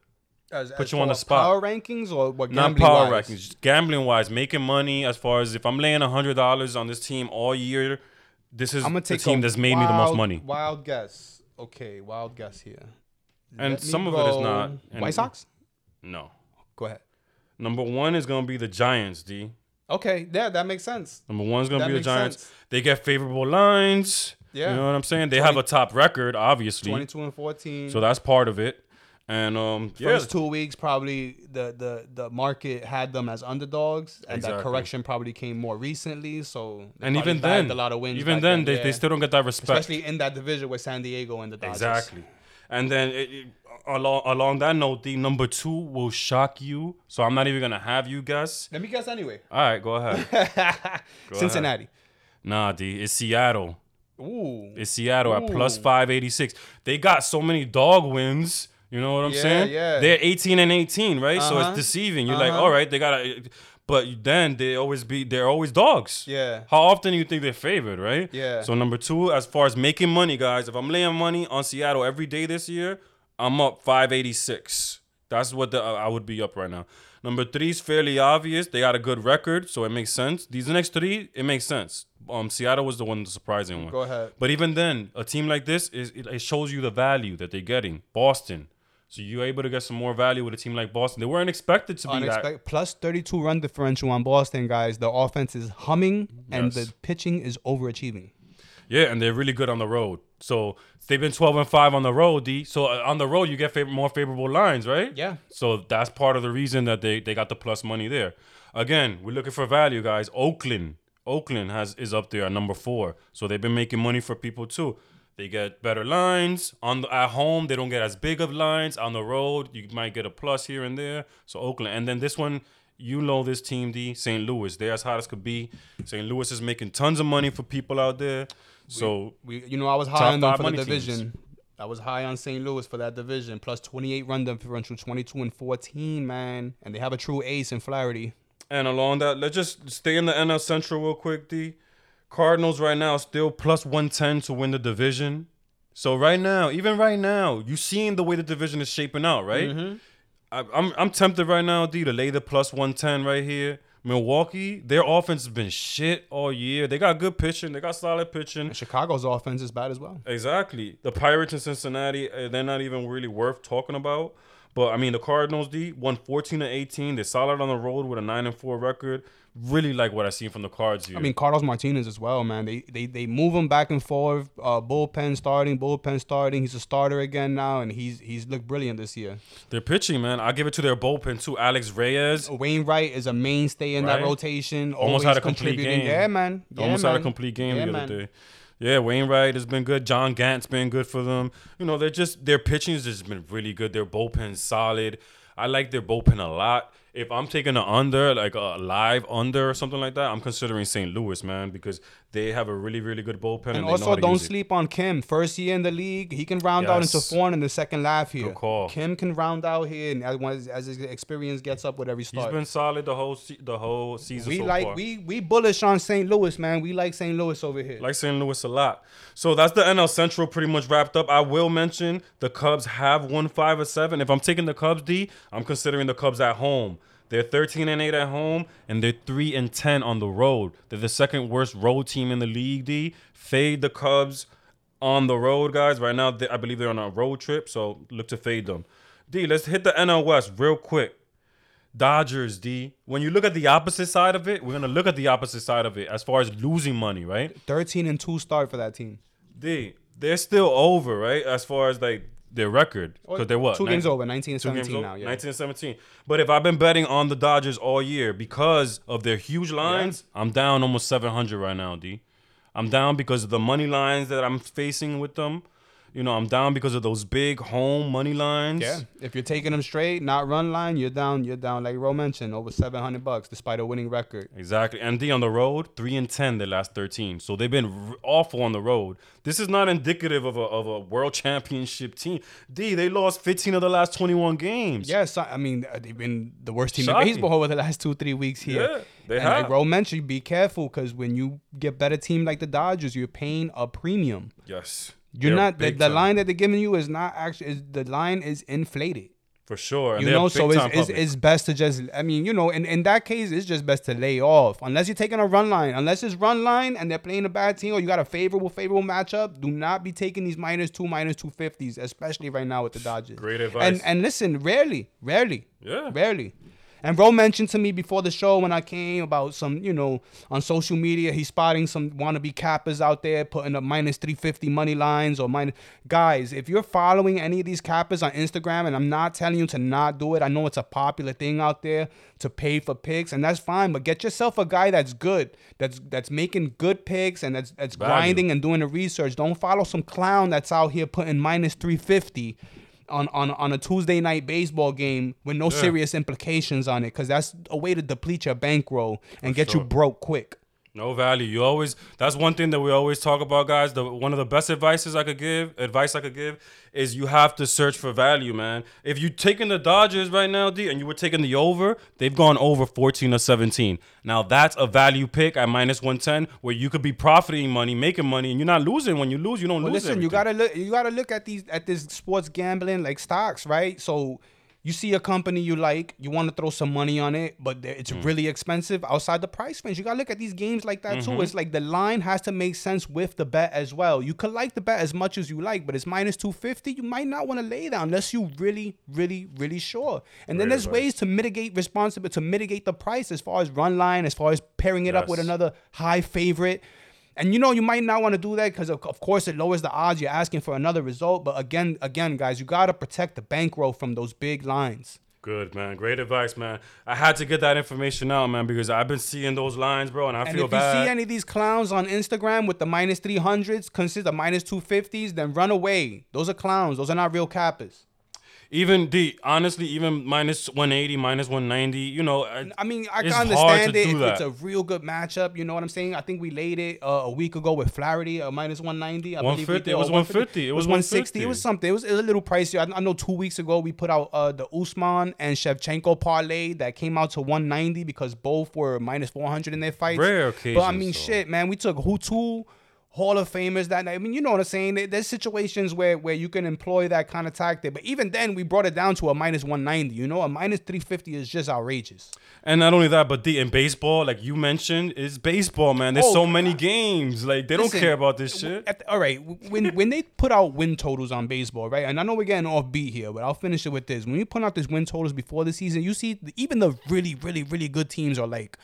As- put as you on the spot. Power rankings or what? Not power wise? rankings, just gambling wise, making money. As far as if I'm laying hundred dollars on this team all year, this is I'm gonna the take team that's made me the most money. Wild guess. Okay, wild guess here. And Let some of it is not. And- White Sox. No. Go ahead. Number one is gonna be the Giants. D. Okay, yeah, that makes sense. Number one is gonna That be the Giants. sense. They get favorable lines. Yeah. You know what I'm saying? They have a top record, obviously. Twenty-two and fourteen. So that's part of it. And um, yeah, First two weeks, probably the, the the market had them as underdogs, and that correction probably came more recently. So and even then, a lot of wins. even then, they, yeah. they still don't get that respect. especially in that division with San Diego and the Dodgers. Exactly. And then it, it- along along that note, the number two will shock you. So I'm not even gonna have you guess. Let me guess anyway. All right, go ahead. *laughs* Cincinnati. nah, D, it's Seattle. Ooh. It's Seattle at 586. They got so many dog wins. You know what I'm Yeah, saying? yeah. They're 18 and 18, right? So Uh-huh. it's deceiving. You're like, Uh-huh. all right, they got to. But then they always be they're always dogs. Yeah. How often do you think they're favored, right? Yeah. So number two, as far as making money, guys, if I'm laying money on Seattle every day this year, I'm up 586. That's what the, I would be up right now. Number three is fairly obvious. They got a good record, so it makes sense. These next three, it makes sense. Um, Seattle was the one, the surprising one. Go ahead. But even then, a team like this is it, it shows you the value that they're getting. Boston. So you're able to get some more value with a team like Boston. They weren't expected to be that. plus 32 run differential on Boston, guys. The offense is humming and Yes. the pitching is overachieving. Yeah, and they're really good on the road. So they've been 12 and 5 on the road, D. So uh, on the road, you get favor- more favorable lines, right? Yeah. So that's part of the reason that they, they got the plus money there. Again, we're looking for value, guys. Oakland. Oakland has is up there at number four. So they've been making money for people too. They get better lines on the, at home. They don't get as big of lines on the road. You might get a plus here and there. So Oakland, and then this one, you know this team, D. St. Louis. They're as hot as could be. St. Louis is making tons of money for people out there. So We, you know, I was high on them for the money teams. division. I was high on St. Louis for that division, plus 28 run differential, 22 and 14, man. And they have a true ace in Flaherty. And along that, let's just stay in the NL Central real quick, D. Cardinals right now still plus 110 to win the division. So right now, even right now, you seeing the way the division is shaping out, right? Mm-hmm. I, I'm I'm tempted right now, D, to lay the plus 110 right here. Milwaukee, their offense has been shit all year. They got good pitching. They got solid pitching. And Chicago's offense is bad as well. Exactly. The Pirates in Cincinnati, uh, they're not even really worth talking about. But I mean, the Cardinals D won 14 to 18. They're solid on the road with a 9 and 4 record. Really like what I seen from the Cards here. I mean, Carlos Martinez as well, man. They they they move him back and forth. Uh, bullpen starting, bullpen starting. He's a starter again now, and he's he's looked brilliant this year. they're pitching, man. I give it to their bullpen too. Alex Reyes Wainwright is a mainstay in that rotation. Almost had a complete game. Yeah, man. Yeah, almost man. had a complete game Yeah, the man. other day. Yeah, Wainwright has been good. John Gant's been good for them. You know, they're just their pitching has just been really good. Their bullpen's solid. I like their bullpen a lot. If I'm taking an under, like a live under or something like that, I'm considering St. Louis, man, because they have a really, really good bullpen. And, And also, don't sleep on Kim. First year in the league, he can round out into Yes. four in the second half here. Good call. Kim can round out here, and as, as, as his experience gets up with every start, he's been solid the whole se- the whole season we so like far. we we bullish on St. Louis, man. We like St. Louis over here. like St. Louis a lot. So that's the NL Central pretty much wrapped up. I will mention the Cubs have won five or seven. If I'm taking the Cubs D, I'm considering the Cubs at home. They're 13 and 8 at home, and they're 3 and 10 on the road. They're the second worst road team in the league, D. Fade the Cubs on the road, guys. Right now, they, I believe they're on a road trip, so look to fade them. D, let's hit the NL West real quick. Dodgers, D. When you look at the opposite side of it, we're gonna look at the opposite side of it as far as losing money, right? 13 and 2 start for that team. D, they're still over, right? As far as like their record oh, because they're what Two games over, 19 and 17 now. Yeah. 19 and 17. But if I've been betting on the Dodgers all year because of their huge lines, I'm down almost 700 right now, D. I'm down because of the money lines that I'm facing with them. You know, I'm down because of those big home money lines. Yeah, if you're taking them straight, not run line, you're down. You're down, like Ro mentioned, over 700 bucks despite a winning record. Exactly. And D on the road, 3 and 10 the last 13. So they've been r- awful on the road. This is not indicative of a, of a world championship team. D, they lost 15 of the last 21 games. Yes, I I mean uh, they've been the worst team Shocking. in baseball over the last two, three weeks here. Yeah, they and have. like Ro mentioned, be careful because when you get better team like the Dodgers, you're paying a premium. Yes. You're not the, the line that they're giving you is not actually is, the line is inflated. For sure. And you know, so it's, it's, it's best to just, I mean, you know, in, in that case, it's just best to lay off. Unless you're taking a run line, unless it's run line and they're playing a bad team or you got a favorable, favorable matchup, do not be taking these minus two, minus 250s, especially right now with the Dodgers. Great advice. And, and listen, rarely, rarely, Yeah. rarely. And Ro mentioned to me before the show when I came about some, you know, on social media, he's spotting some wannabe cappers out there putting up minus 350 money lines or minus. Guys, if you're following any of these cappers on Instagram, and I'm not telling you to not do it, I know it's a popular thing out there to pay for picks, and that's fine, but get yourself a guy that's good, that's that's making good picks and that's that's Value. grinding and doing the research. Don't follow some clown that's out here putting minus 350 on, on, on a Tuesday night baseball game with no serious implications on it because that's a way to deplete your bankroll and get sure. you broke quick. No value. You always that's one thing that we always talk about, guys. The one of the best advices I could give, advice I could give, is you have to search for value, man. If you taking the Dodgers right now, D, and you were taking the over, they've gone over 14 or 17. Now that's a value pick at minus 110 where you could be profiting money, making money, and you're not losing. When you lose, you don't Well, lose. listen, you gotta look. You gotta look at these at this sports gambling like stocks, right? So you see a company you like, you want to throw some money on it, but it's Mm. really expensive outside the price range. You gotta look at these games like that Mm-hmm. too. It's like the line has to make sense with the bet as well. You could like the bet as much as you like, but it's minus two fifty. You might not want to lay down unless you really, really, really sure. And then there's advice. ways to mitigate responsibility to mitigate the price as far as run line, as far as pairing it up with another high favorite. And you know you might not want to do that because of, of course it lowers the odds. You're asking for another result, but again, again, guys, you gotta protect the bankroll from those big lines. Good man, great advice, man. I had to get that information out, man, because I've been seeing those lines, bro, and I And feel if bad. you see any of these clowns on Instagram with the minus minus three hundreds, consider minus two fifties, then run away. Those are clowns. Those are not real cappers. Even the honestly, even minus 180, minus 190, you know, I, mean, I can understand it if it's a real good matchup. You know what I'm saying? I think we laid it uh, a week ago with Flaherty, uh, minus 190. I believe we 150. did, It was 150. It was 160. It was something. It was, it was a little pricey. I, I know two weeks ago we put out uh, the Usman and Shevchenko parlay that came out to 190 because both were minus 400 in their fights. Rare But I mean, shit, man. We took two Hall of Famers that night. I mean, you know what I'm saying? There's situations where where you can employ that kind of tactic. But even then, we brought it down to a minus 190. You know, a minus 350 is just outrageous. and not only that, but the in baseball, like you mentioned, is baseball, man. There's Oh, so many games. Like they Listen, don't care about this shit. the- all right, when when they put out win totals on baseball, right? And I know we're getting off beat here, but I'll finish it with this. When you put out these win totals before the season, you see the, even the really, really, really good teams are like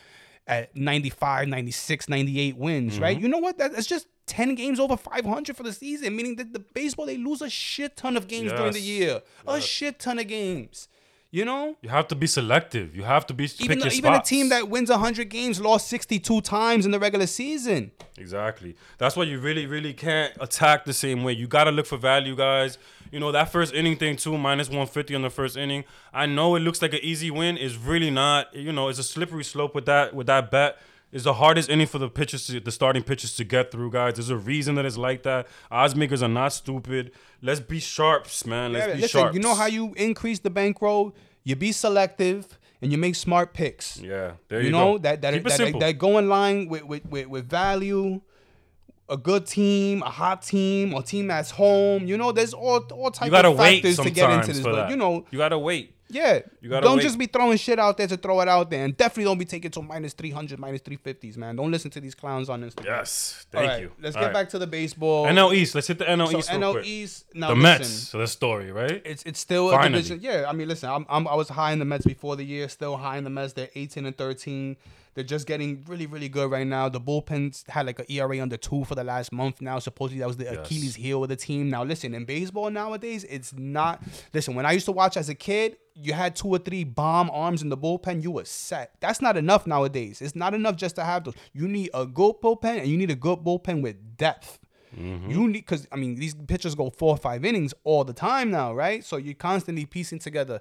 at 95, 96, 98 wins, Mm-hmm. right? You know what? That, that's just 10 games over 500 for the season, meaning that the baseball, they lose a shit ton of games during the Yes. year. A shit ton of games. You know? You have to be selective. You have to be Even, pick the, your even a team that wins 100 games lost 62 times in the regular season. Exactly. That's why you really, really can't attack the same way. You got to look for value, guys. You know, that first inning thing, too, minus 150 on the first inning. I know it looks like an easy win. It's really not. You know, it's a slippery slope with that with that bet. It's the hardest inning for the pitchers, to, the starting pitchers to get through, guys. There's a reason that it's like that. Odds makers are not stupid. Let's be sharps, man. Let's Yeah, be listen, sharps. you know how you increase the bankroll? You be selective and you make smart picks. Yeah, there you, go you, know go. that that that, simple. that go in line with, with with with value, a good team, a hot team, a team that's home. You know, there's all all types of wait factors to get into this. But that. you know, you gotta wait. yeah, You gotta don't wait. just be throwing shit out there to throw it out there, and definitely don't be taking to minus three hundred, minus three fifties, man. Don't listen to these clowns on Instagram. Yes, thank right, you. Let's All get right. back to the baseball. NL East. Let's hit the NL so East. NL quick. East. Now the listen, Mets. So the story, right? It's it's still a division. Yeah, I mean, listen, I'm, I'm I was high in the Mets before the year. Still high in the Mets. They're 18 and 13. They're just getting really, really good right now. The bullpens had like an ERA under two for the last month now. Supposedly that was the Yes. Achilles heel of the team. Now listen, in baseball nowadays, it's not. Listen, when I used to watch as a kid, you had two or three bomb arms in the bullpen, you were set. That's not enough nowadays. It's not enough just to have those. You need a good bullpen, and you need a good bullpen with depth. Mm-hmm. You need because I mean these pitchers go four or five innings all the time now, right? So you're constantly piecing together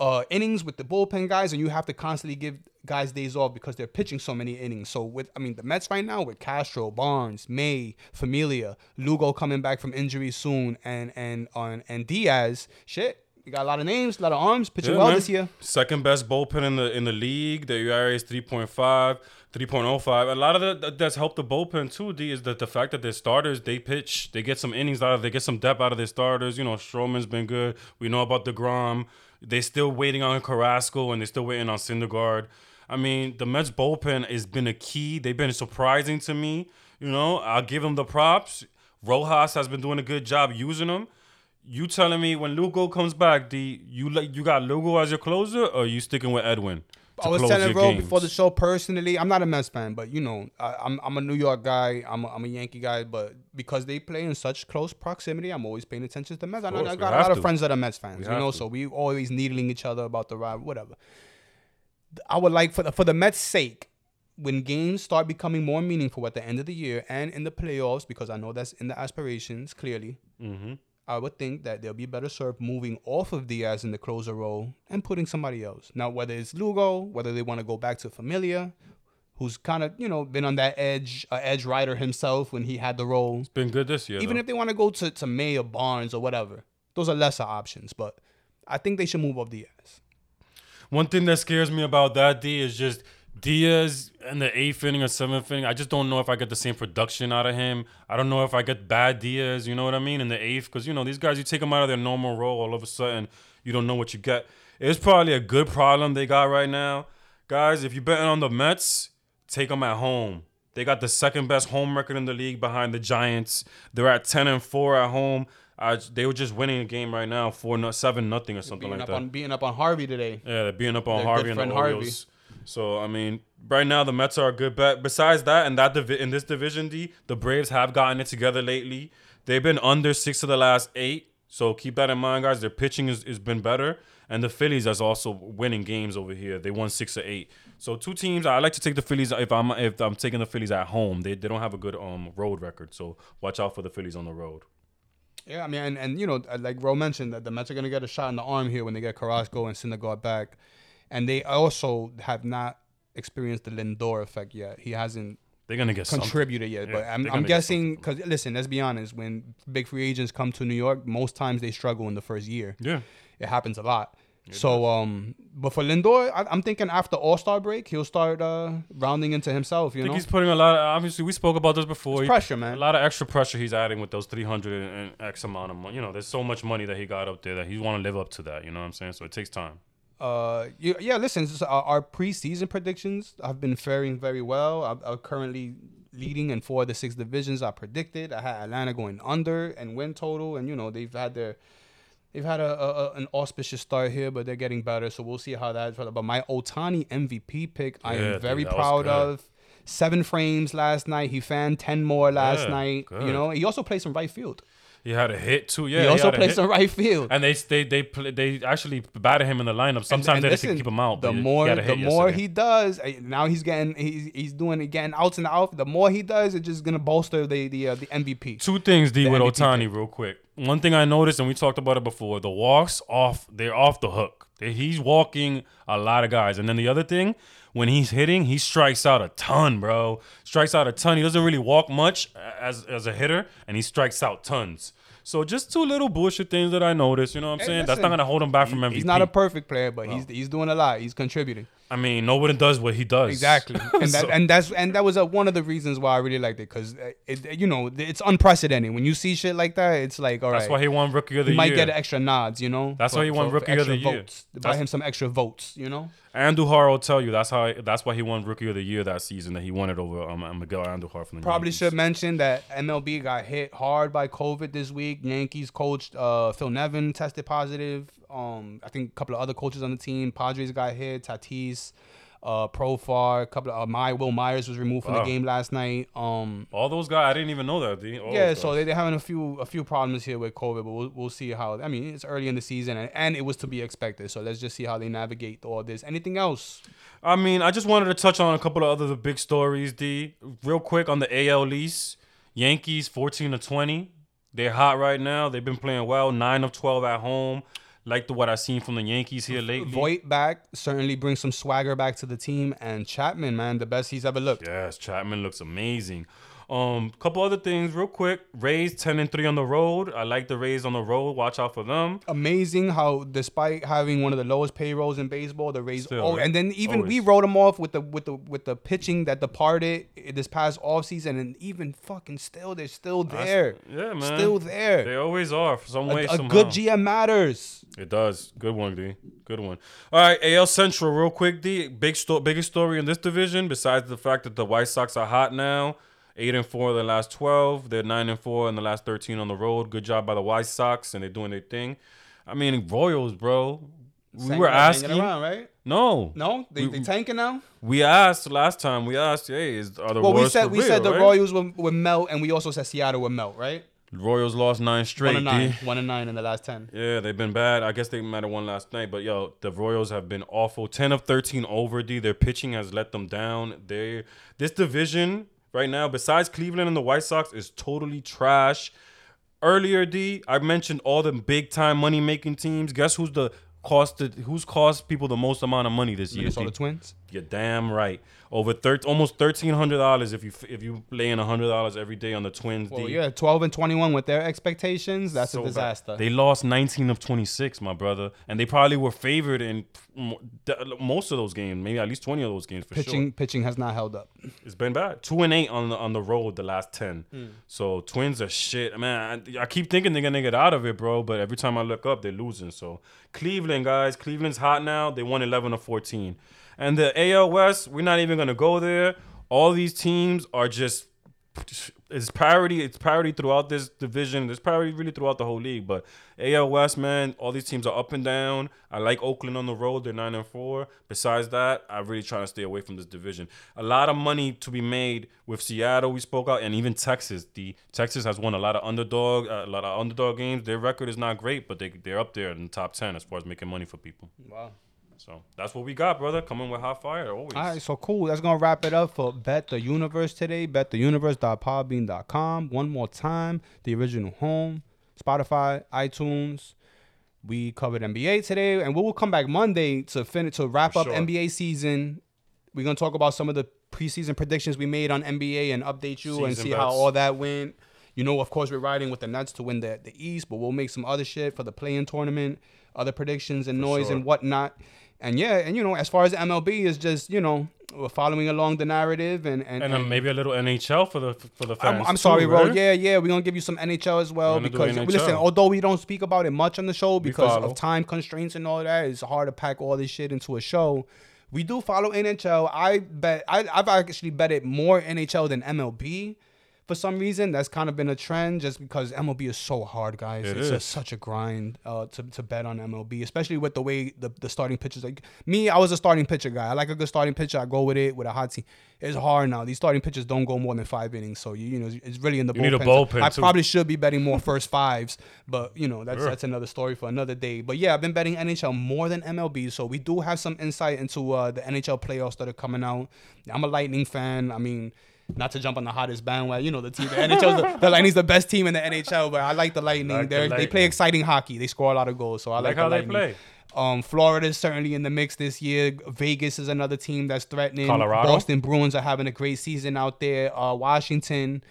uh, innings with the bullpen guys, and you have to constantly give guys days off because they're pitching so many innings. So with I mean the Mets right now with Castro, Barnes, May, Familia, Lugo coming back from injury soon, and and on and Diaz, shit, you got a lot of names, a lot of arms pitching Yeah, well man. this year. Second best bullpen in the in the league. The ERA is 3.5, 3.05. A lot of the, that- that's helped the bullpen too. D is that the fact that their starters they pitch, they get some innings out of, they get some depth out of their starters. You know, Stroman's been good. We know about Degrom. They still waiting on Carrasco and they're still waiting on Syndergaard. I mean, the Mets bullpen has been a key. They've been surprising to me. You know, I'll give them the props. Rojas has been doing a good job using them. You telling me when Lugo comes back, D, you you got Lugo as your closer, or you sticking with Edwin? To I was telling Ro games? before the show personally, I'm not a Mets fan, but you know, I, I'm I'm a New York guy. I'm a, I'm a Yankee guy, but because they play in such close proximity, I'm always paying attention to the Mets. I, course, I we got a lot of friends that are Mets fans, We you know, to. so we always needling each other about the ride, whatever. I would like for the for the Mets' sake, when games start becoming more meaningful at the end of the year and in the playoffs, because I know that's in the aspirations clearly. Mhm. I would think that they'll be better served moving off of Diaz in the closer role and putting somebody else. Now, whether it's Lugo, whether they want to go back to Familia, who's kind of you know been on that edge, uh, edge rider himself when he had the role. It's been good this year. Even though. if they want to go to to May or Barnes or whatever, those are lesser options. But I think they should move off Diaz. One thing that scares me about that D is just Diaz in the eighth inning or seventh inning. I just don't know if I get the same production out of him. I don't know if I get bad Diaz. You know what I mean in the eighth because you know these guys you take them out of their normal role, all of a sudden you don't know what you get. It's probably a good problem they got right now, guys. If you're betting on the Mets, take them at home. They got the second best home record in the league behind the Giants. They're at ten and four at home. Uh, they were just winning a game right now, four no, seven nothing or something Beating like up that. on beating up on Harvey today. Yeah, they're being up on Their Harvey and the Orioles. Harvey. So I mean, right now the Mets are a good bet. Besides that, and that divi- in this division D, the Braves have gotten it together lately. They've been under six of the last eight. So keep that in mind, guys. Their pitching has, has been better, and the Phillies is also winning games over here. They won six or eight. So two teams. I like to take the Phillies if I'm if I'm taking the Phillies at home. They they don't have a good um road record. So watch out for the Phillies on the road. Yeah, I mean, and, and you know, like Ro mentioned, that the Mets are gonna get a shot in the arm here when they get Carrasco and Syndergaard back, and they also have not experienced the Lindor effect yet. He hasn't They're gonna get something. contributed yet, but I'm, I'm guessing because listen, let's be honest, when big free agents come to New York, most times they struggle in the first year. Yeah. It happens a lot. so, um, but for Lindor, I, I'm thinking after All Star break, he'll start uh, rounding into himself. You I think know, he's putting a lot. Of, obviously, we spoke about this before. He- pressure, man. A lot of extra pressure he's adding with those 300 and X amount of money. You know, there's so much money that he got up there that he want to live up to that. You know what I'm saying? So it takes time. Uh, yeah, yeah listen, so our, our preseason predictions have been faring very well. I'm, I'm currently leading in four of the six divisions I predicted. I had Atlanta going under and win total, and you know they've had their they've had a, a, a- an auspicious start here, but they're getting better. So we'll see how that. But my Ohtani MVP pick, I am very proud of. Seven frames last night. He fanned ten more last Yeah, night. good. You know, he also played some right field. He had a hit too. Yeah, he also plays hit. some right field. And they they they play, they actually batted him in the lineup. Sometimes And- they and didn't keep him out. The he- he more, the hit more he does, eh, now he's getting, he's he's doing it, getting outs and out. The more he does, it's just gonna bolster the the uh, the MVP. Two things, D, The with MVP Ohtani, real quick. One thing I noticed, and we talked about it before, the walks off, they're off the hook. He's walking a lot of guys. And then the other thing, when he's hitting, he strikes out a ton, bro. Strikes out a ton. He doesn't really walk much as as a hitter, and he strikes out tons. So just two little bullshit things that I noticed. You know what I'm Hey, saying? That's not gonna hold him back from MVP. He's not a perfect player, but he's he's doing a lot. He's contributing. I mean, nobody does what he does. Exactly, *laughs* and that So- and that's and that was uh one of the reasons why I really liked it because it you know it's unprecedented when you see shit like that. It's like all right, That's why he won Rookie of the he might get extra nods, you know. That's why he won Rookie of extra the Year. Votes. Buy That's- him some extra votes, you know. Andujar will tell you that's how that's why he won Rookie of the Year that season. That he won it over um, Miguel Andujar from the Probably Yankees. should mention that MLB got hit hard by COVID this week. Yankees coach uh, Phil Nevin tested positive. Um, I think a couple of other coaches on the team. Padres got hit. Tatis. Uh, Profar, a couple of uh, My Wil Myers was removed from Wow. the game last night. Um, All those guys, I didn't even know that. Yeah, so they, they're having a few a few problems here with COVID, but we'll, we'll see how. I mean, it's early in the season, and, and it was to be expected. So let's just see how they navigate all this. Anything else? I mean, I just wanted to touch on a couple of other big stories, D. Real quick on the AL East. Yankees 14 to 20. They're hot right now. They've been playing well. 9 of 12 at home. Like the what I've seen from the Yankees here lately. Voit back certainly brings some swagger back to the team, and Chapman, man, the best he's ever looked. Yes, Chapman looks amazing. Um, couple other things real quick. Rays 10 and 3 on the road. I like the Rays on the road. Watch out for them. Amazing how, despite having one of the lowest payrolls in baseball, the Rays. Still, oh, and then even we wrote them off with the with the with the pitching that departed this past offseason, and even fucking still, they're still there. Yeah, man. Still there. They always are for some A, way, a somehow. good GM matters. It does. Good one, D. Good one. All right, AL Central, real quick, D. Big sto- biggest story in this division, besides the fact that the White Sox are hot now. Eight and four in the last twelve. They're nine and four in the last thirteen on the road. Good job by the White Sox, and they're doing their thing. I mean, Royals, bro. We were asking. around, right? No, No, they, We- they tanking now. we asked last time. We asked, hey, is are the Well, we said we real, said the right? Royals would, would melt, and we also said Seattle would melt, right? Royals lost nine straight. One and nine, one and nine in the last ten. Yeah, they've been bad. I guess they might have won last night, but yo, the Royals have been awful. Ten of thirteen over. D. Their pitching has let them down. They this division right now, besides Cleveland and the White Sox, is totally trash. Earlier, D, I mentioned all the big time money making teams. Guess who's the costed? Who's cost people the most amount of money this year? Minnesota D? Twins. You're damn right. Over thir- almost thirteen hundred dollars if you if you lay in hundred dollars every day on the Twins. Well, D. yeah, twelve and twenty-one with their expectations. That's So a bad. disaster. They lost 19 of 26, my brother, and they probably were favored in most of those games, maybe at least 20 of those games for pitching sure. pitching has not held up. It's been bad. Two and eight on the on the road the last 10. Hmm. So Twins are shit, man. I, I keep thinking they're gonna get out of it, bro, but every time I look up, they're losing. So Cleveland, guys, Cleveland's hot now. They won 11 of 14, and the AL West, we're not even gonna go there. All these teams are just it's parity. It's parity throughout this division. There's parity really throughout the whole league. But AL West, man, all these teams are up and down. I like Oakland on the road. They're nine and four. Besides that, I'm really trying to stay away from this division. A lot of money to be made with Seattle. We spoke out, and even Texas. The Texas has won a lot of underdog, uh, a lot of underdog games. Their record is not great, but they they're up there in the top ten as far as making money for people. Wow. So that's what we got, brother. Coming with hot fire always. All right, so cool. That's gonna wrap it up for Bet the Universe today. BetTheUniverse.podbean.com. One more time, the original home, Spotify, iTunes. We covered NBA today, and we will come back Monday to finish to wrap For up sure. NBA season. We're gonna talk about some of the preseason predictions we made on NBA and update you and Season see how all that went. You know, of course, we're riding with the Nets to win the, the East, but we'll make some other shit for the play-in tournament, other predictions and noise sure. and whatnot. And yeah, and you know, as far as MLB is just you know we're following along the narrative and and, and uh, then maybe a little NHL for the for the fans. I'm, I'm too, sorry, bro. right? Yeah, yeah, we're gonna give you some NHL as well We're gonna do because listen, although we don't speak about it much on the show because of time constraints and all that, it's hard to pack all this shit into a show. We do follow NHL. I bet I, I've actually betted more NHL than MLB. For some reason, that's kind of been a trend, just because MLB is so hard, guys. It it's just such a grind uh, to, to bet on MLB, especially with the way the, the starting pitchers. Like me, I was a starting pitcher guy. I like a good starting pitcher. I go with it with a hot team. It's hard now. These starting pitchers don't go more than five innings, so you, you know it's really in the You need a bullpen. bullpen, I too. probably should be betting more first fives, but you know that's Sure. that's another story for another day. But yeah, I've been betting NHL more than MLB, so we do have some insight into uh, the NHL playoffs that are coming out. I'm a Lightning fan. I mean. Not to jump on the hottest bandwagon, you know the team. The NHL, the, the Lightning's the best team in the NHL, but I like the Lightning. Like the They're, They play exciting hockey. They score a lot of goals, so I like, like the they Lightning. play. Um, Florida is certainly in the mix this year. Vegas is another team that's threatening. Colorado? Boston Bruins are having a great season out there. Uh, Washington,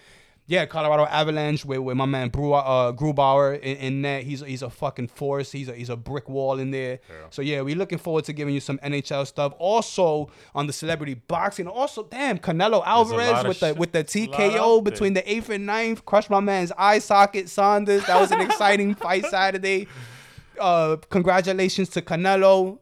yeah, Colorado Avalanche with, with my man Brew, uh, Grubauer in, in net. He's he's a fucking force. He's a, he's a brick wall in there. So yeah, we're looking forward to giving you some NHL stuff. Also on the celebrity boxing. Also, damn, Canelo Alvarez with the shit. with the There's a lot TKO there. between the eighth and ninth. Crushed my man's eye socket Saunders. That was an exciting *laughs* fight Saturday uh, congratulations to Canelo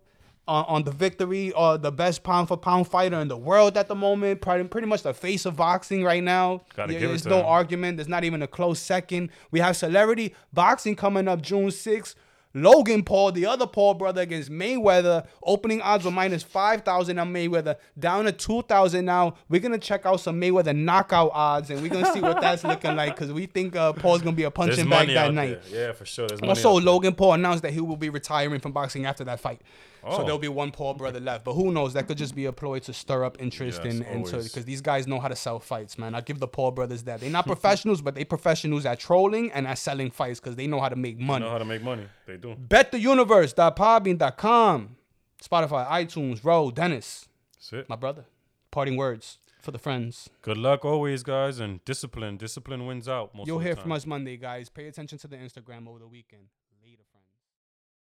on, on the victory. Uh, the best pound for pound fighter in the world at the moment. Pretty, pretty much the face of boxing right now. Gotta Yeah, give it There's to no him. argument. There's not even a close second. We have celebrity boxing coming up June 6th. Logan Paul, the other Paul brother against Mayweather. Opening odds were minus 5,000 on Mayweather, down to 2,000 now. We're going to check out some Mayweather knockout odds and we're going to see what that's looking like because we think uh, Paul's going to be a punching bag that night. there. Yeah, for sure. There's Also, there. Logan Paul announced that he will be retiring from boxing after that fight. So Oh. there'll be one Paul brother left. But who knows? That could just be a ploy to stir up interest Yes, in and because these guys know how to sell fights, man. I give the Paul brothers that. They're not *laughs* professionals, but they professionals at trolling and at selling fights because they know how to make money. know how to make money. They do. BetTheUniverse.podbean.com, Spotify, iTunes, Ro, Dennis, That's it. my brother. Parting words for the friends. Good luck always, guys, and discipline. Discipline wins out. Most You'll of the hear from us Monday, guys. Pay attention to the Instagram over the weekend.